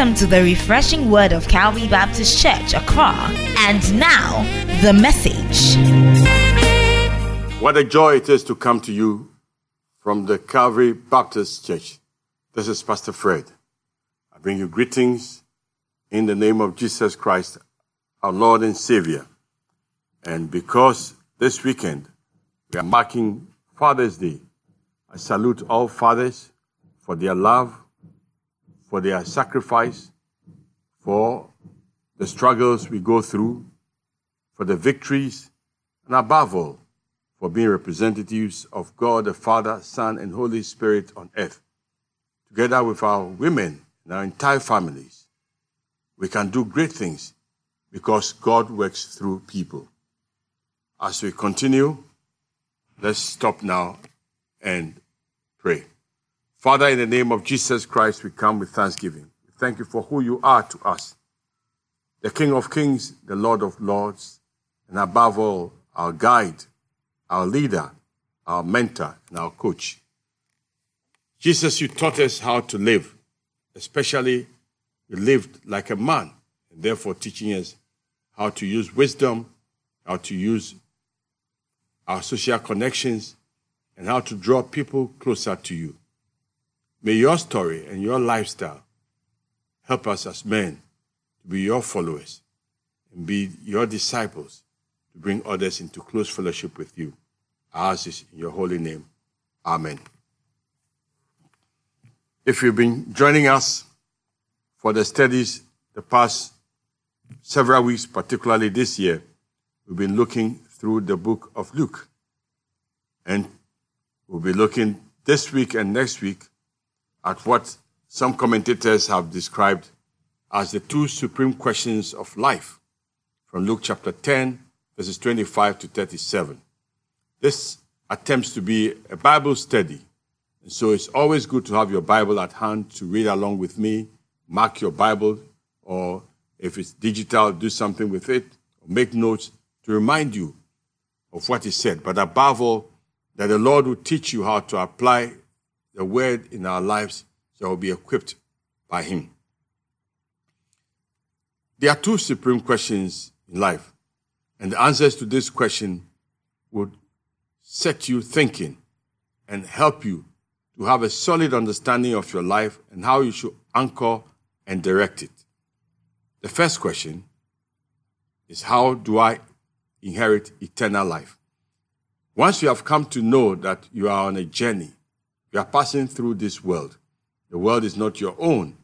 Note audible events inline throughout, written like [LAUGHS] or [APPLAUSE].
Welcome to the refreshing word of Calvary Baptist Church, Accra. And now, the message. What a joy it is to come to you from the Calvary Baptist Church. This is Pastor Fred. I bring you greetings in the name of Jesus Christ, our Lord and Savior. And because this weekend we are marking Father's Day, I salute all fathers for their love, for their sacrifice, for the struggles we go through, for the victories, and above all, for being representatives of God the Father, Son, and Holy Spirit on earth. Together with our women and our entire families, we can do great things because God works through people. As we continue, let's stop now and pray. Father, in the name of Jesus Christ, we come with thanksgiving. Thank you for who you are to us, the King of Kings, the Lord of Lords, and above all, our guide, our leader, our mentor, and our coach. Jesus, you taught us how to live, especially you lived like a man, and therefore teaching us how to use wisdom, how to use our social connections, and how to draw people closer to you. May your story and your lifestyle help us as men to be your followers and be your disciples to bring others into close fellowship with you. Ours is in your holy name. Amen. If you've been joining us for the studies the past several weeks, particularly this year, we've been looking through the book of Luke. And we'll be looking this week and next week at what some commentators have described as the two supreme questions of life from Luke chapter 10, verses 25 to 37. This attempts to be a Bible study. And so it's always good to have your Bible at hand to read along with me, mark your Bible, or if it's digital, do something with it, or make notes to remind you of what is said. But above all, that the Lord will teach you how to apply the word in our lives shall be equipped by Him. There are two supreme questions in life, and the answers to this question would set you thinking and help you to have a solid understanding of your life and how you should anchor and direct it. The first question is How do I inherit eternal life? Once you have come to know that you are on a journey, you are passing through this world. The world is not your own.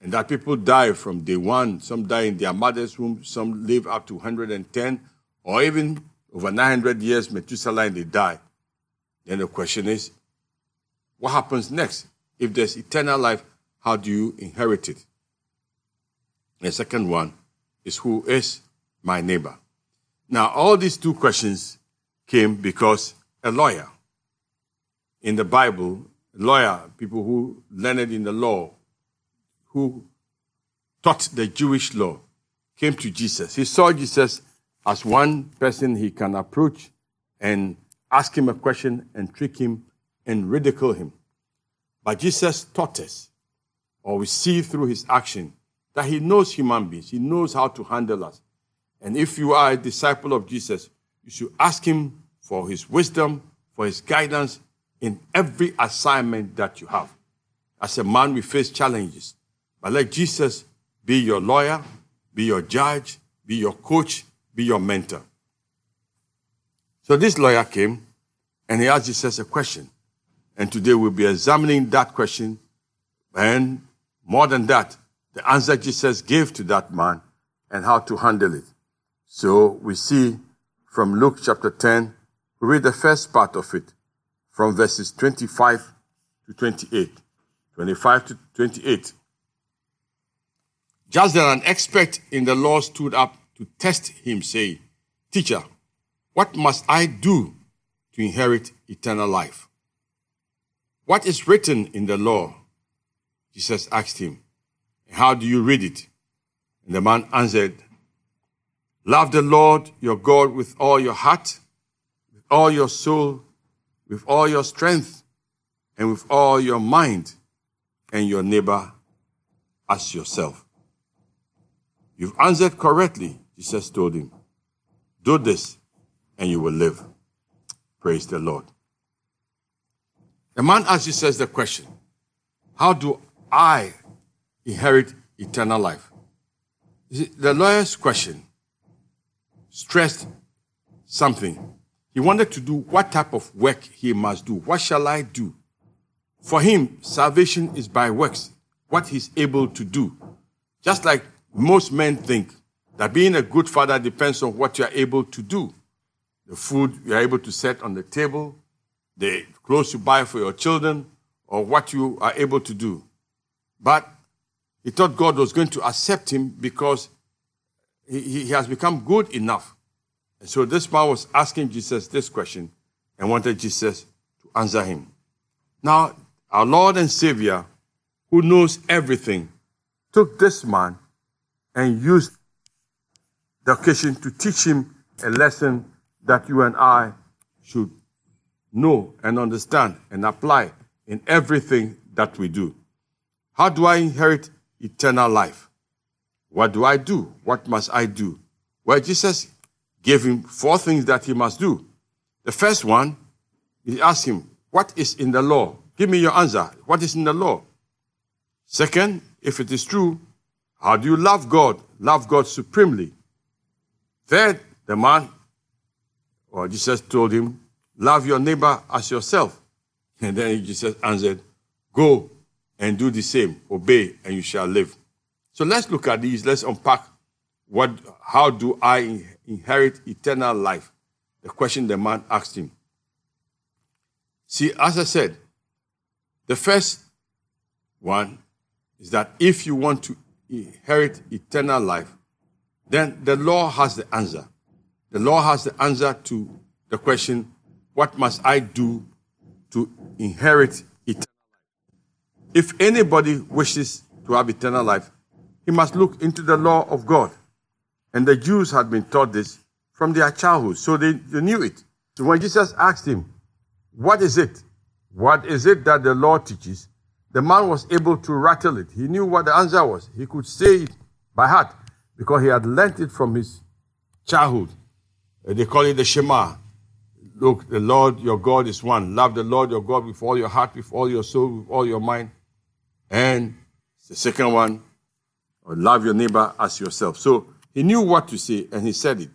And that people die from day one. Some die in their mother's womb. Some live up to 110 or even over 900 years, Methuselah, and they die. Then the question is, what happens next? If there's eternal life, how do you inherit it? The second one is, who is my neighbor? Now, all these two questions came because a lawyer in the Bible, lawyer, people who learned in the law, who taught the Jewish law, came to Jesus. He saw Jesus as one person he can approach and ask him a question and trick him and ridicule him. But Jesus taught us, or we see through his action, that he knows human beings. He knows how to handle us. And if you are a disciple of Jesus, you should ask him for his wisdom, for his guidance in every assignment that you have. As a man, we face challenges. But let Jesus be your lawyer, be your judge, be your coach, be your mentor. So this lawyer came and he asked Jesus a question. And today we'll be examining that question. And more than that, the answer Jesus gave to that man and how to handle it. So we see from Luke chapter 10, we read the first part of it from verses 25 to 28. 25 to 28. Just then an expert in the law stood up to test him, saying, Teacher, what must I do to inherit eternal life? What is written in the law? Jesus asked him, How do you read it? And the man answered, Love the Lord your God with all your heart, with all your soul, with all your strength, and with all your mind, and your neighbor as yourself. You've answered correctly, Jesus told him. Do this and you will live. Praise the Lord. The man asked Jesus the question How do I inherit eternal life? The lawyer's question stressed something. He wanted to do what type of work he must do. What shall I do? For him, salvation is by works, what he's able to do. Just like most men think that being a good father depends on what you're able to do. The food you're able to set on the table, the clothes you buy for your children, or what you are able to do. But he thought God was going to accept him because he, he has become good enough. And so this man was asking Jesus this question and wanted Jesus to answer him. Now, our Lord and Savior, who knows everything, took this man and used the occasion to teach him a lesson that you and I should know and understand and apply in everything that we do. How do I inherit eternal life? What do I do? What must I do? Well, Jesus gave him four things that he must do. The first one, he asked him, What is in the law? Give me your answer. What is in the law? Second, if it is true, how do you love God? Love God supremely. Third, the man, or Jesus told him, Love your neighbor as yourself. [LAUGHS] And then Jesus answered, Go and do the same. Obey, and you shall live. So let's look at these. Let's unpack what, how do I inherit eternal life? The question the man asked him. See, as I said, the first one is that if you want to inherit eternal life, then the law has the answer. The law has the answer to the question, what must I do to inherit eternal life? If anybody wishes to have eternal life, he must look into the law of God. And the Jews had been taught this from their childhood, so they, they knew it. So when Jesus asked him, What is it? What is it that the law teaches? The man was able to rattle it. He knew what the answer was. He could say it by heart because he had learnt it from his childhood. They call it the Shema. Look, the Lord your God is one. Love the Lord your God with all your heart, with all your soul, with all your mind. And the second one, love your neighbor as yourself. So he knew what to say and he said it.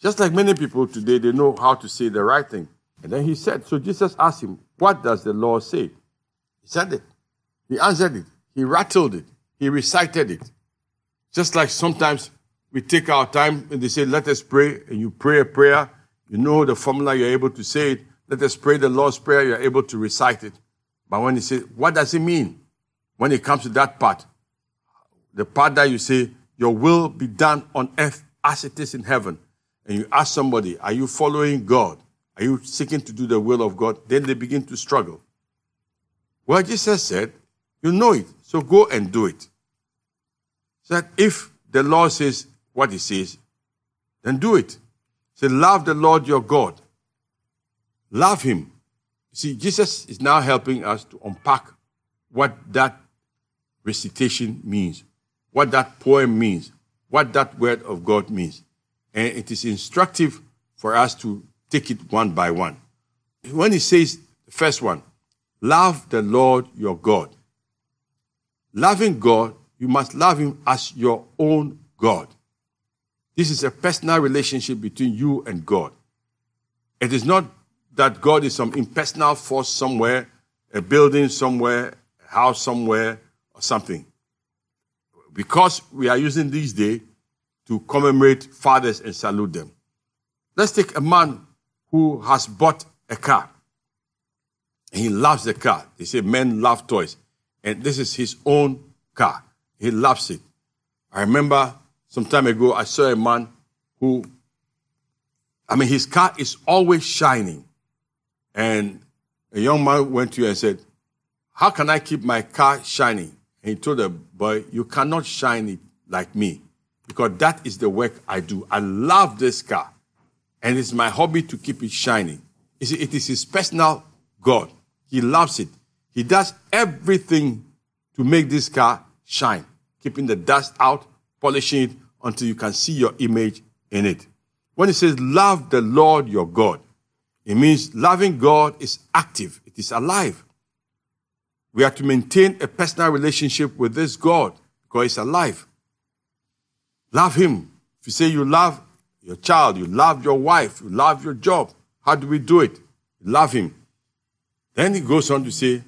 Just like many people today, they know how to say the right thing. And then he said, so Jesus asked him, What does the law say? He said it. He answered it. He rattled it. He recited it. Just like sometimes we take our time and they say, let us pray, and you pray a prayer, you know the formula, you're able to say it. Let us pray the Lord's Prayer, you're able to recite it. But when he say, what does it mean? When it comes to that part, the part that you say, your will be done on earth as it is in heaven, and you ask somebody, are you following God? Are you seeking to do the will of God? Then they begin to struggle. Well, Jesus said, you know it, so go and do it that if the law says what it says, then do it. Say, love the Lord your God. Love him. See, Jesus is now helping us to unpack what that recitation means, what that poem means, what that word of God means. And it is instructive for us to take it one by one. When he says the first one, love the Lord your God. Loving God you must love him as your own God. This is a personal relationship between you and God. It is not that God is some impersonal force somewhere, a building somewhere, a house somewhere, or something. Because we are using this day to commemorate fathers and salute them. Let's take a man who has bought a car. He loves the car. They say men love toys. And this is his own car. He loves it. I remember some time ago, I saw a man who, I mean, his car is always shining. And a young man went to him and said, How can I keep my car shining? And he told the boy, You cannot shine it like me because that is the work I do. I love this car. And it's my hobby to keep it shining. See, it is his personal God. He loves it. He does everything to make this car shine. keeping the dust out, polishing it until you can see your image in it. When it says love the Lord your God, it means loving God is active, it is alive. We have to maintain a personal relationship with this God because He's alive. Love Him. If you say you love your child, you love your wife, you love your job, how do we do it? Love Him. Then He goes on to say,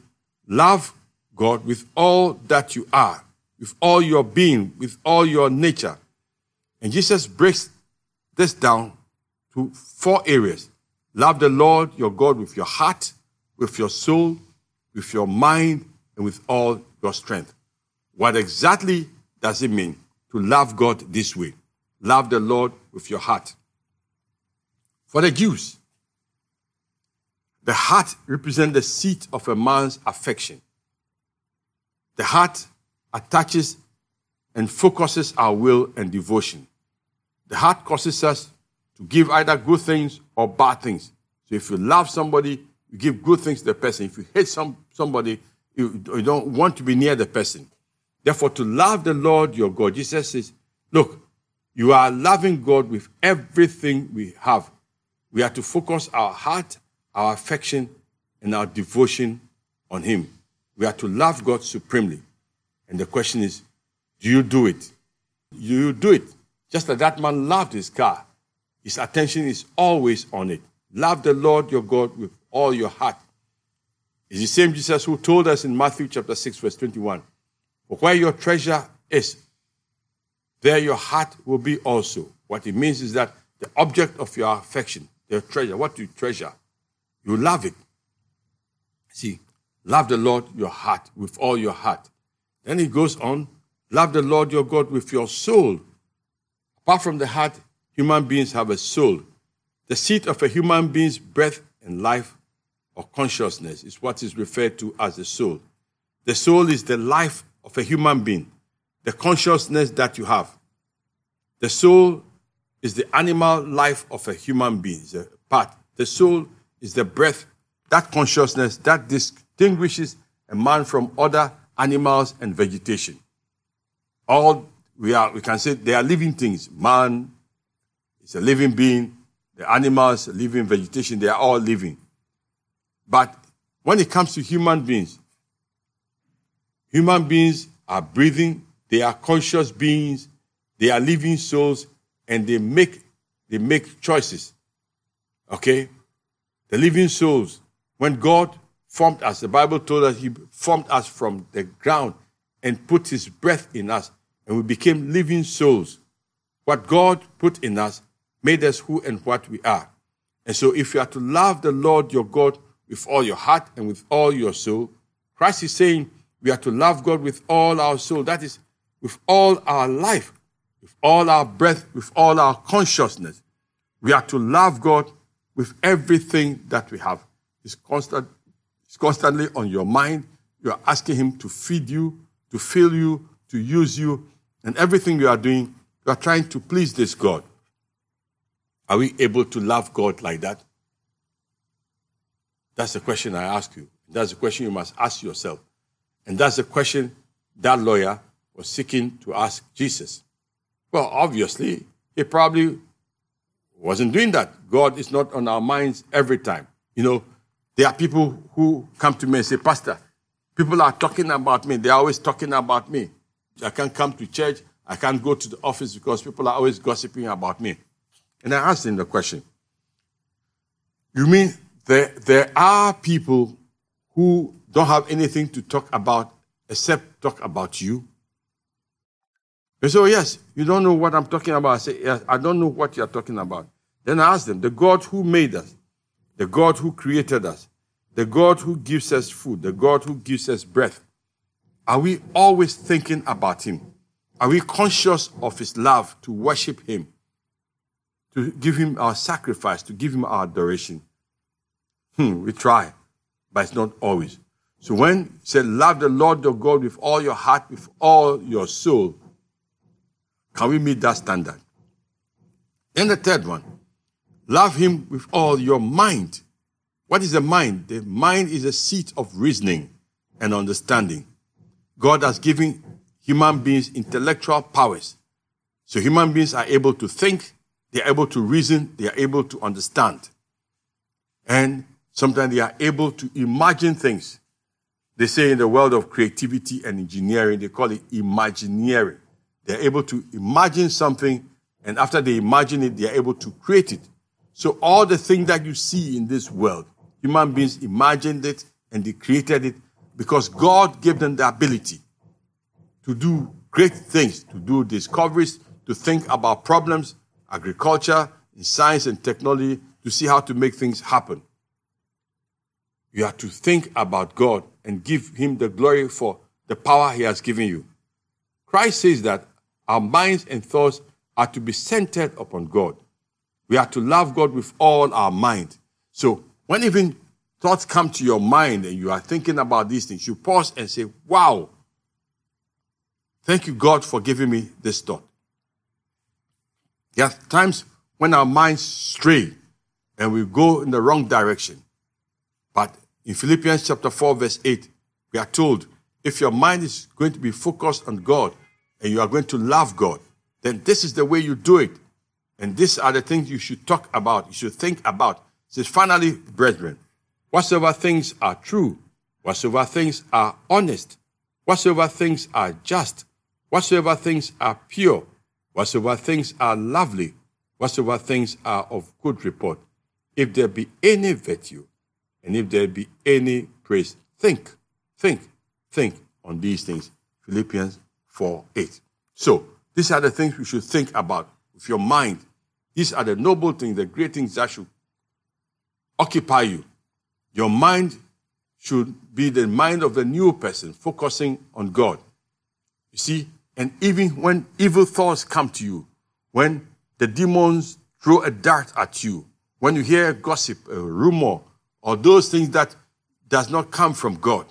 Love God with all that you are, with all your being, with all your nature. And Jesus breaks this down to four areas. Love the Lord your God with your heart, with your soul, with your mind, and with all your strength. What exactly does it mean to love God this way? Love the Lord with your heart. For the Jews, the heart represents the seat of a man's affection. The heart attaches and focuses our will and devotion. The heart causes us to give either good things or bad things. So if you love somebody, you give good things to the person. If you hate some, somebody, you, you don't want to be near the person. Therefore, to love the Lord your God, Jesus says, look, you are loving God with everything we have. We are to focus our heart, our affection, and our devotion on Him. We are to love God supremely. And the question is, do you do it? Do you do it? Just like that man loved his car. His attention is always on it. Love the Lord your God with all your heart. It's the same Jesus who told us in Matthew chapter 6, verse 21. For where your treasure is, there your heart will be also. What it means is that the object of your affection, your treasure, what you treasure, you love it. See, love the Lord your heart with all your heart. Then he goes on, love the Lord your God with your soul. Apart from the heart, human beings have a soul. The seat of a human being's breath and life or consciousness is what is referred to as the soul. The soul is the life of a human being, the consciousness that you have. The soul is the animal life of a human being, the part. The soul is the breath, that consciousness that distinguishes a man from other animals and vegetation. All we are, we can say they are living things. Man is a living being. The animals, living vegetation, they are all living. But when it comes to human beings, human beings are breathing, they are conscious beings, they are living souls, and they make they make choices. Okay? The living souls, when God formed us, the Bible told us He formed us from the ground and put His breath in us, and we became living souls. What God put in us made us who and what we are. And so, if you are to love the Lord your God with all your heart and with all your soul. Christ is saying we are to love God with all our soul. That is, with all our life, with all our breath, with all our consciousness. We are to love God with everything that we have. It's, constant, it's constantly on your mind. You are asking Him to feed you, to fill you, to use you. And everything you are doing, you are trying to please this God. Are we able to love God like that? That's the question I ask you. That's the question you must ask yourself. And that's the question that lawyer was seeking to ask Jesus. Well, obviously, he probably wasn't doing that. God is not on our minds every time. You know, there are people who come to me and say, Pastor, people are talking about me. They're always talking about me. I can't come to church. I can't go to the office because people are always gossiping about me. And I asked him the question You mean there, there are people who don't have anything to talk about except talk about you. They say, oh, yes, you don't know what I'm talking about. I say, yes, I don't know what you're talking about. Then I ask them, the God who made us, the God who created us, the God who gives us food, the God who gives us breath, are we always thinking about Him? Are we conscious of His love to worship Him, to give Him our sacrifice, to give Him our adoration? Hmm, we try, but it's not always. So when he said, Love the Lord your God with all your heart, with all your soul, can we meet that standard? Then the third one, love him with all your mind. What is the mind? The mind is a seat of reasoning and understanding. God has given human beings' intellectual powers. So human beings are able to think, they are able to reason, they are able to understand. And sometimes they are able to imagine things. They say in the world of creativity and engineering, they call it imagineering. They're able to imagine something, and after they imagine it, they are able to create it. So all the things that you see in this world, human beings imagined it and they created it because God gave them the ability to do great things, to do discoveries, to think about problems, agriculture, in science and technology, to see how to make things happen. You have to think about God and give Him the glory for the power He has given you. Christ says that our minds and thoughts are to be centered upon God. We are to love God with all our mind. So when even thoughts come to your mind and you are thinking about these things, you pause and say, Wow, thank you, God, for giving me this thought. There are times when our minds stray and we go in the wrong direction. But in Philippians chapter 4, verse 8, we are told if your mind is going to be focused on God and you are going to love God, then this is the way you do it. And these are the things you should talk about, you should think about. It says, finally, brethren, whatsoever things are true, whatsoever things are honest, whatsoever things are just, whatsoever things are pure, whatsoever things are lovely, whatsoever things are of good report, if there be any virtue, and if there be any praise, think, think, think on these things. Philippians 4 8. So, these are the things we should think about with your mind. These are the noble things, the great things that should occupy you. Your mind should be the mind of the new person, focusing on God. You see, and even when evil thoughts come to you, when the demons throw a dart at you, when you hear gossip, a rumor, or those things that does not come from God,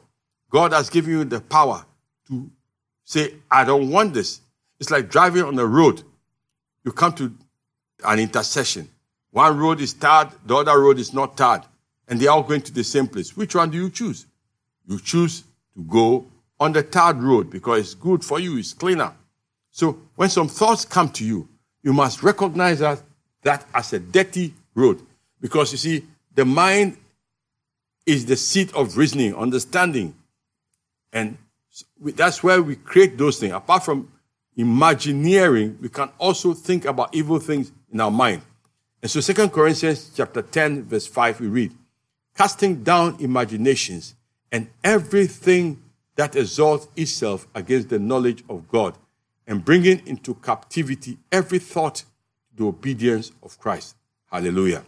God has given you the power to say, I don't want this. It's like driving on a road. You come to an intersection. One road is tarred, the other road is not tarred, and they are all going to the same place. Which one do you choose? You choose to go on the tarred road because it's good for you, it's cleaner. So when some thoughts come to you, you must recognize that, that as a dirty road. Because you see, the mind is the seat of reasoning, understanding. And that's where we create those things. Apart from imagineering, we can also think about evil things in our mind. And so 2 Corinthians chapter 10, verse 5, we read, casting down imaginations and everything that exalts itself against the knowledge of God, and bringing into captivity every thought to the obedience of Christ. Hallelujah.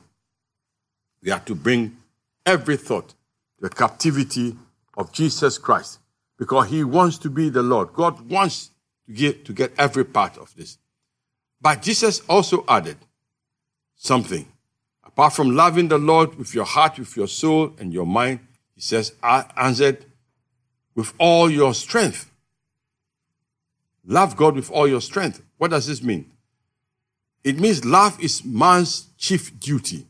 We have to bring every thought the captivity of Jesus Christ because he wants to be the Lord. God wants to get, to get every part of this. But Jesus also added something. Apart from loving the Lord with your heart, with your soul, and your mind, he says, I answered with all your strength. Love God with all your strength. What does this mean? It means love is man's chief duty.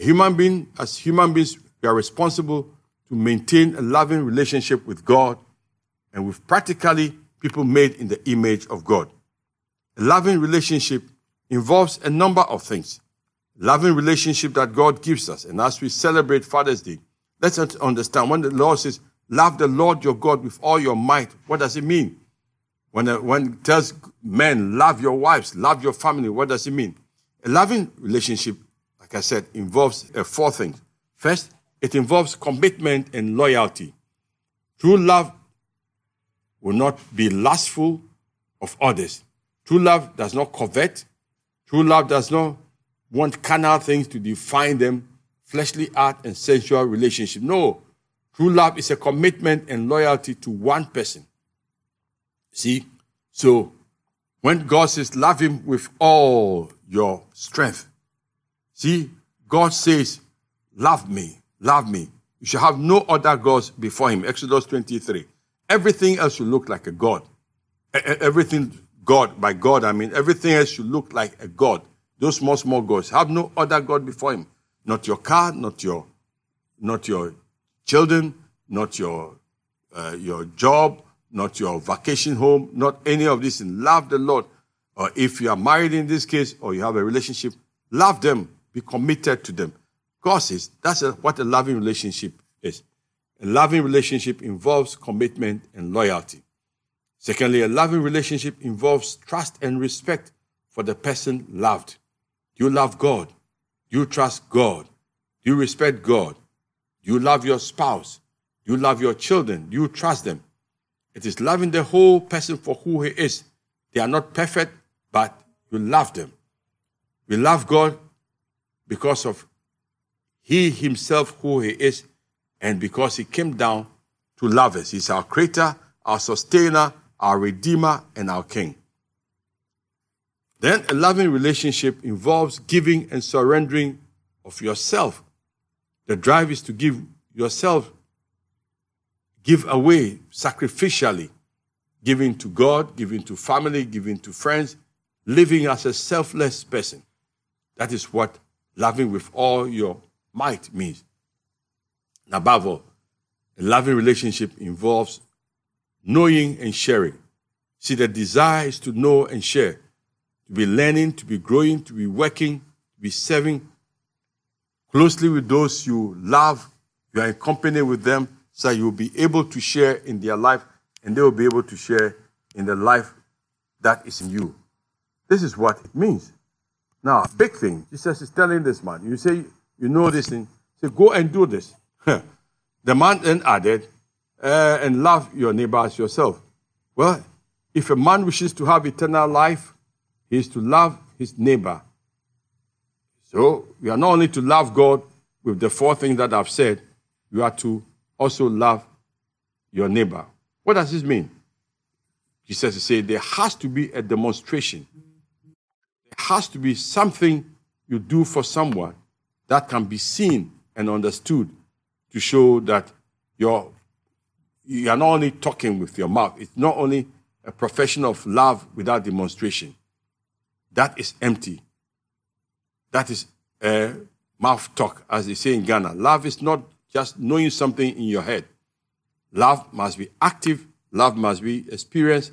Human being, as human beings, we are responsible to maintain a loving relationship with God and with practically people made in the image of God. A loving relationship involves a number of things. Loving relationship that God gives us. And as we celebrate Father's Day, let's understand when the Lord says, love the Lord your God with all your might, what does it mean? When, uh, when it tells men, love your wives, love your family, what does it mean? A loving relationship, like I said, involves uh, four things. First, it involves commitment and loyalty. True love will not be lustful of others. True love does not covet. True love does not want carnal things to define them, fleshly art and sensual relationship. No. True love is a commitment and loyalty to one person. See? So, when God says, love him with all your strength, see, God says, love me, love me. You shall have no other gods before him. Exodus 23. Everything else should look like a God. Everything God, by God, I mean everything else should look like a God. Those small, small gods. Have no other God before him. Not your car, not your, not your children, not your, uh, your job, not your vacation home, not any of this. Love the Lord. Or if you are married in this case, or you have a relationship, love them. Be committed to them. God says that's a, what a loving relationship is. A loving relationship involves commitment and loyalty. Secondly, a loving relationship involves trust and respect for the person loved. Do you love God? Do you trust God? Do you respect God? Do you love your spouse? Do you love your children? Do you trust them? It is loving the whole person for who he is. They are not perfect, but you love them. We love God because of he himself who he is and because he came down to love us. He's our creator, our sustainer, our redeemer, and our king. Then a loving relationship involves giving and surrendering of yourself. The drive is to give yourself, give away sacrificially, giving to God, giving to family, giving to friends, living as a selfless person. That is what loving with all your might means. And above all, a loving relationship involves knowing and sharing. See, the desire is to know and share, to be learning, to be growing, to be working, to be serving closely with those you love. You are in company with them, so you'll be able to share in their life, and they will be able to share in the life that is in you. This is what it means. Now, big thing. Jesus is telling this man. You say you know this thing. Say, go and do this. [LAUGHS] the man then added, uh, and love your neighbor as yourself. Well, if a man wishes to have eternal life, he is to love his neighbor. So we are not only to love God with the four things that I've said, you are to also love your neighbor. What does this mean? Jesus saying there has to be a demonstration. Has to be something you do for someone that can be seen and understood to show that you're, you are not only talking with your mouth, it's not only a profession of love without demonstration. That is empty. That is a mouth talk, as they say in Ghana. Love is not just knowing something in your head. Love must be active. Love must be experienced.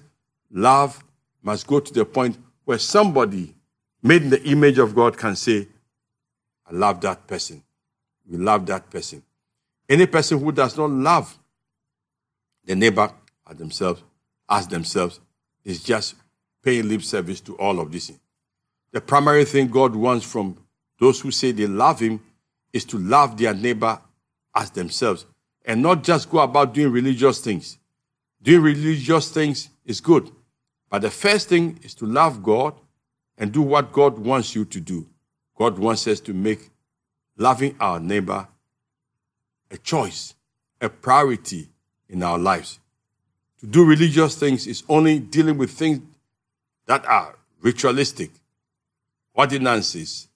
Love must go to the point where somebody made in the image of God can say, I love that person. We love that person. Any person who does not love the neighbor as themselves, as themselves, is just paying lip service to all of this. The primary thing God wants from those who say they love Him is to love their neighbor as themselves and not just go about doing religious things. Doing religious things is good, but the first thing is to love God and do what God wants you to do. God wants us to make loving our neighbor a choice, a priority in our lives. To do religious things is only dealing with things that are ritualistic, ordinances,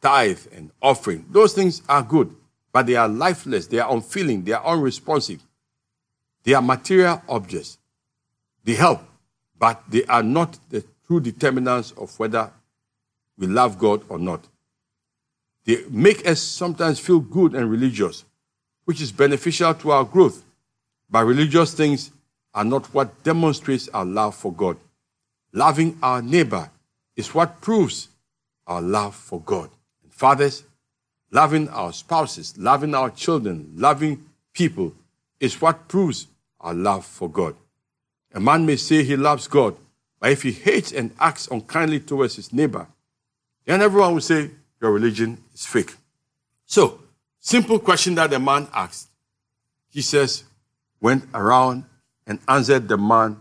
tithe, and offering. Those things are good, but they are lifeless, they are unfeeling, they are unresponsive. They are material objects. They help, but they are not the true determinants of whether we love God or not. They make us sometimes feel good and religious, which is beneficial to our growth. But religious things are not what demonstrates our love for God. Loving our neighbor is what proves our love for God. And fathers, loving our spouses, loving our children, loving people is what proves our love for God. A man may say he loves God, but if he hates and acts unkindly towards his neighbor, then everyone will say your religion is fake. So, simple question that the man asked. Jesus went around and answered the man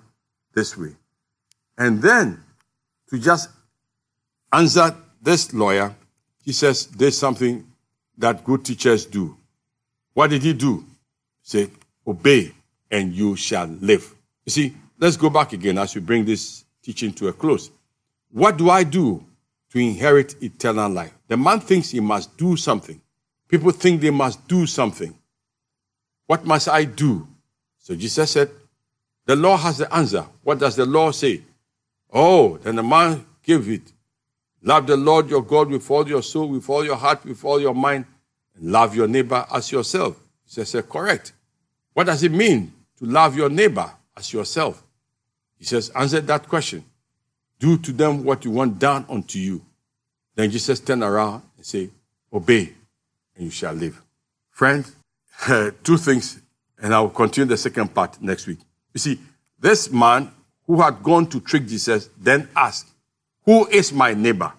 this way. And then, to just answer this lawyer, he says there's something that good teachers do. What did he do? He said, Obey and you shall live. You see, let's go back again as we bring this teaching to a close. What do I do to inherit eternal life? The man thinks he must do something. People think they must do something. What must I do? So Jesus said, The law has the answer. What does the law say? Oh, then the man gave it. Love the Lord your God with all your soul, with all your heart, with all your mind, and love your neighbor as yourself. Jesus said, Correct. What does it mean to love your neighbor as yourself. He says, Answer that question. Do to them what you want done unto you. Then Jesus turned around and say, Obey, and you shall live. Friend, [LAUGHS] two things, and I will continue the second part next week. You see, this man who had gone to trick Jesus then asked, Who is my neighbor?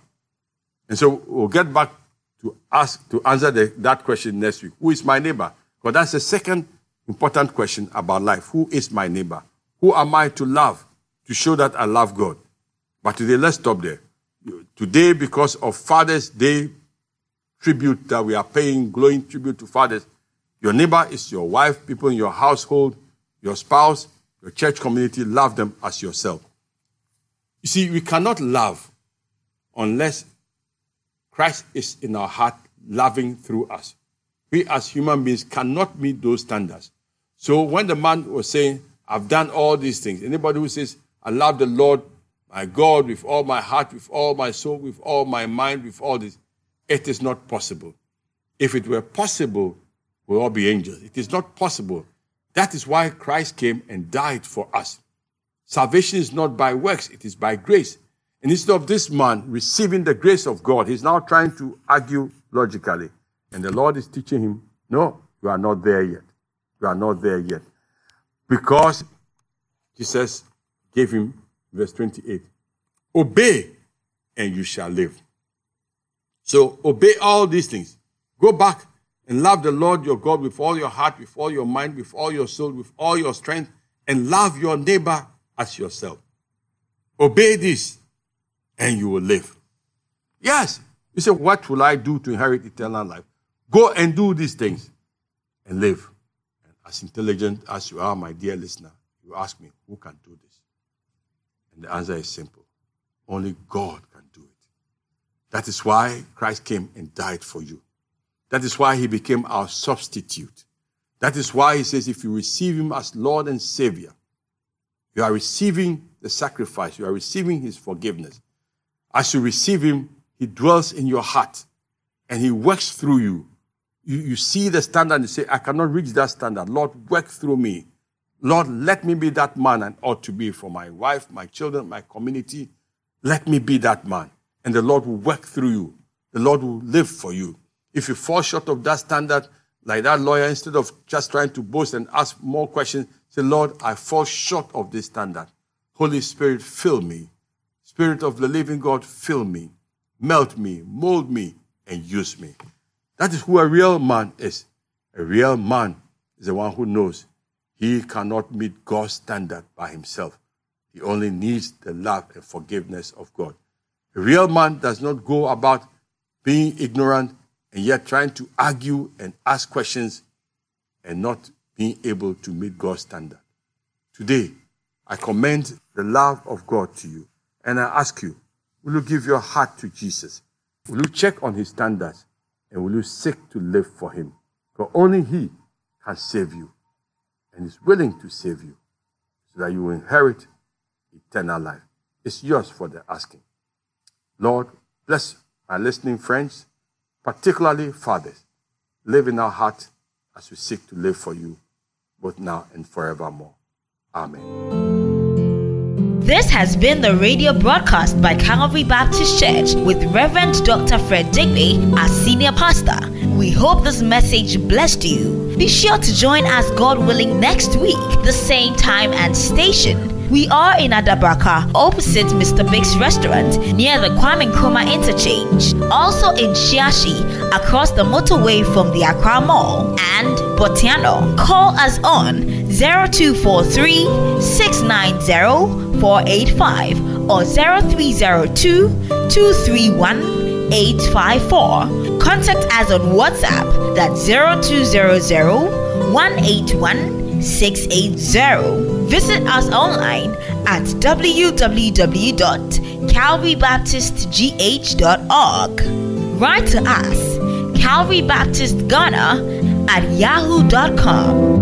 And so we'll get back to ask to answer the, that question next week. Who is my neighbor? Because that's the second important question about life. Who is my neighbor? Who am I to love to show that I love God? But today, let's stop there. Today, because of Father's Day tribute that we are paying, glowing tribute to fathers, your neighbor is your wife, people in your household, your spouse, your church community. Love them as yourself. You see, we cannot love unless Christ is in our heart, loving through us. We as human beings cannot meet those standards. So when the man was saying, I've done all these things, anybody who says, I love the Lord my God with all my heart, with all my soul, with all my mind, with all this, it is not possible. If it were possible, we'll all be angels. It is not possible. That is why Christ came and died for us. Salvation is not by works, it is by grace. And instead of this man receiving the grace of God, he's now trying to argue logically. And the Lord is teaching him, no, you are not there yet. You are not there yet. Because Jesus gave him, verse 28, obey and you shall live. So obey all these things. Go back and love the Lord your God with all your heart, with all your mind, with all your soul, with all your strength, and love your neighbor as yourself. Obey this and you will live. Yes. You say, What will I do to inherit eternal life? Go and do these things and live. And as intelligent as you are, my dear listener, you ask me, Who can do this? And the answer is simple only God can do it. That is why Christ came and died for you. That is why he became our substitute. That is why he says, if you receive him as Lord and Savior, you are receiving the sacrifice, you are receiving his forgiveness. As you receive him, he dwells in your heart and he works through you. You, you see the standard and you say, I cannot reach that standard. Lord, work through me. Lord, let me be that man and ought to be for my wife, my children, my community. Let me be that man. And the Lord will work through you. The Lord will live for you. If you fall short of that standard, like that lawyer, instead of just trying to boast and ask more questions, say, Lord, I fall short of this standard. Holy Spirit, fill me. Spirit of the living God, fill me. Melt me, mold me, and use me. That is who a real man is. A real man is the one who knows he cannot meet God's standard by himself. He only needs the love and forgiveness of God. A real man does not go about being ignorant and yet trying to argue and ask questions and not being able to meet God's standard. Today, I commend the love of God to you and I ask you, will you give your heart to Jesus? Will you check on his standards and will you seek to live for him? For only he can save you and is willing to save you so that you will inherit eternal life. It's yours for the asking. Lord, bless my listening friends, particularly fathers. Live in our heart as we seek to live for you, both now and forevermore. Amen. This has been the radio broadcast by Calvary Baptist Church with Reverend Dr. Fred Deegbe as senior pastor. We hope this message blessed you. Be sure to join us, God willing, next week, the same time and station. We are in Adabraka, opposite Mr. Big's restaurant, near the Kwame Nkrumah interchange. Also in Shiashi, across the motorway from the Accra Mall, and Botiano. Call us on 0243 690 485 or 0302 231 854. Contact us on WhatsApp that's 0200 181 680. Visit us online at www.calvarybaptistgh.org. Write to us, Calvary Baptist Ghana at yahoo.com.